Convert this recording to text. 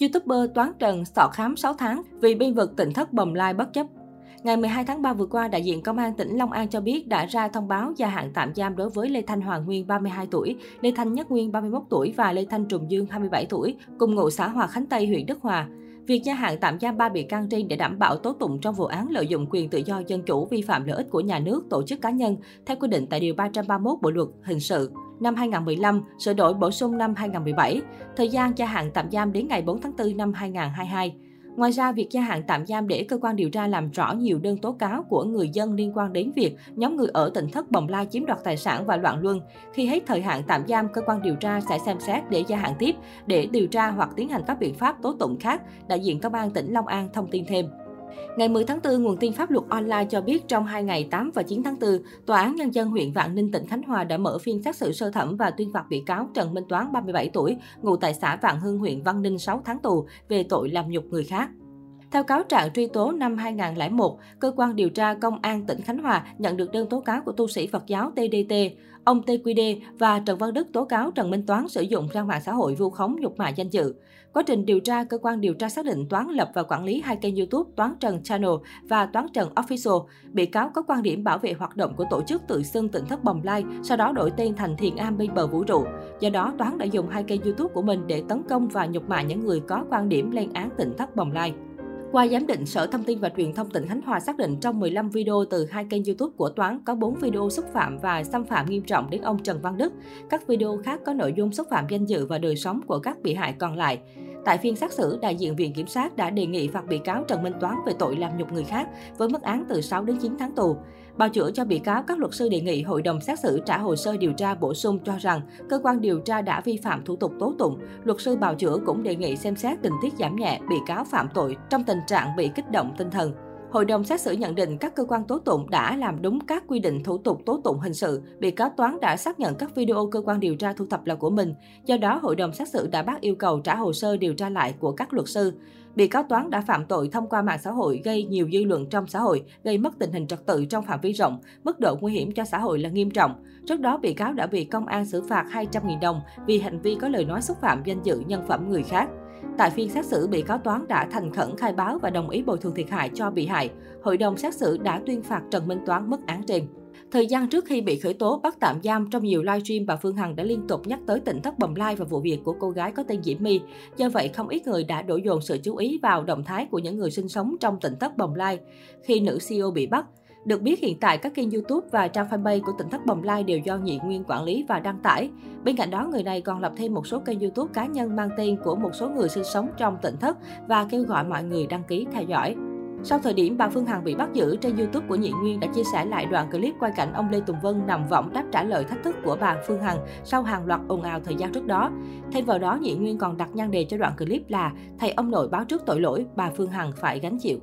YouTuber Toán Trần sọ khám 6 tháng vì biên vực tỉnh thất bầm lai bất chấp. Ngày 12 tháng 3 vừa qua, đại diện Công an tỉnh Long An cho biết đã ra thông báo gia hạn tạm giam đối với Lê Thanh Hoàng Nguyên 32 tuổi, Lê Thanh Nhất Nguyên 31 tuổi và Lê Thanh Trùng Dương 27 tuổi, cùng ngụ xã Hòa Khánh Tây, huyện Đức Hòa. Việc gia hạn tạm giam ba bị can trên để đảm bảo tố tụng trong vụ án lợi dụng quyền tự do dân chủ vi phạm lợi ích của nhà nước, tổ chức cá nhân theo quy định tại điều 331 Bộ luật hình sự năm 2015, sửa đổi bổ sung năm 2017, thời gian gia hạn tạm giam đến ngày 4 tháng 4 năm 2022. Ngoài ra, việc gia hạn tạm giam để cơ quan điều tra làm rõ nhiều đơn tố cáo của người dân liên quan đến việc nhóm người ở tỉnh thất Bồng Lai chiếm đoạt tài sản và loạn luân. Khi hết thời hạn tạm giam, cơ quan điều tra sẽ xem xét để gia hạn tiếp để điều tra hoặc tiến hành các biện pháp tố tụng khác, đại diện công an tỉnh Long An thông tin thêm. Ngày 10 tháng 4, nguồn tin pháp luật online cho biết trong hai ngày 8 và 9 tháng 4, Tòa án Nhân dân huyện Vạn Ninh, tỉnh Khánh Hòa đã mở phiên xét xử sơ thẩm và tuyên phạt bị cáo Trần Minh Toán, 37 tuổi, ngụ tại xã Vạn Hưng, huyện Văn Ninh 6 tháng tù về tội làm nhục người khác. Theo cáo trạng truy tố năm 2001, cơ quan điều tra công an tỉnh Khánh Hòa nhận được đơn tố cáo của tu sĩ Phật giáo TDT, ông TQD và Trần Văn Đức tố cáo Trần Minh Toán sử dụng trang mạng xã hội vu khống nhục mạ danh dự. Quá trình điều tra, cơ quan điều tra xác định Toán lập và quản lý hai kênh YouTube Toán Trần Channel và Toán Trần Official. Bị cáo có quan điểm bảo vệ hoạt động của tổ chức tự xưng tỉnh thất bồng lai, sau đó đổi tên thành Thiền Am bên bờ vũ trụ. Do đó, Toán đã dùng hai kênh YouTube của mình để tấn công và nhục mạ những người có quan điểm lên án tỉnh thất bồng lai. Qua giám định, Sở Thông tin và Truyền thông tỉnh Khánh Hòa xác định trong 15 video từ hai kênh YouTube của Toán có 4 video xúc phạm và xâm phạm nghiêm trọng đến ông Trần Văn Đức. Các video khác có nội dung xúc phạm danh dự và đời sống của các bị hại còn lại. Tại phiên xét xử, đại diện Viện Kiểm sát đã đề nghị phạt bị cáo Trần Minh Toán về tội làm nhục người khác với mức án từ 6 đến 9 tháng tù. Bào chữa cho bị cáo, các luật sư đề nghị hội đồng xét xử trả hồ sơ điều tra bổ sung cho rằng cơ quan điều tra đã vi phạm thủ tục tố tụng. Luật sư bào chữa cũng đề nghị xem xét tình tiết giảm nhẹ bị cáo phạm tội trong tình trạng bị kích động tinh thần. Hội đồng xét xử nhận định các cơ quan tố tụng đã làm đúng các quy định thủ tục tố tụng hình sự. Bị cáo Toán đã xác nhận các video cơ quan điều tra thu thập là của mình. Do đó, hội đồng xét xử đã bác yêu cầu trả hồ sơ điều tra lại của các luật sư. Bị cáo Toán đã phạm tội thông qua mạng xã hội gây nhiều dư luận trong xã hội, gây mất tình hình trật tự trong phạm vi rộng, mức độ nguy hiểm cho xã hội là nghiêm trọng. Trước đó, bị cáo đã bị công an xử phạt 200.000 đồng vì hành vi có lời nói xúc phạm danh dự nhân phẩm người khác. Tại phiên xét xử, bị cáo Toán đã thành khẩn khai báo và đồng ý bồi thường thiệt hại cho bị hại. Hội đồng xét xử đã tuyên phạt Trần Minh Toán mức án trên. Thời gian trước khi bị khởi tố bắt tạm giam trong nhiều livestream, bà Phương Hằng đã liên tục nhắc tới tỉnh thất bồng lai và vụ việc của cô gái có tên Diễm My. Do vậy, không ít người đã đổ dồn sự chú ý vào động thái của những người sinh sống trong tỉnh thất bồng lai. Khi nữ CEO bị bắt, được biết hiện tại các kênh YouTube và trang fanpage của tỉnh Thất Bồng Lai đều do Nhị Nguyên quản lý và đăng tải. Bên cạnh đó, người này còn lập thêm một số kênh YouTube cá nhân mang tên của một số người sinh sống trong tỉnh Thất và kêu gọi mọi người đăng ký theo dõi. Sau thời điểm bà Phương Hằng bị bắt giữ, trên YouTube của Nhị Nguyên đã chia sẻ lại đoạn clip quay cảnh ông Lê Tùng Vân nằm võng đáp trả lời thách thức của bà Phương Hằng sau hàng loạt ồn ào thời gian trước đó. Thêm vào đó, Nhị Nguyên còn đặt nhan đề cho đoạn clip là thầy ông nội báo trước tội lỗi, bà Phương Hằng phải gánh chịu.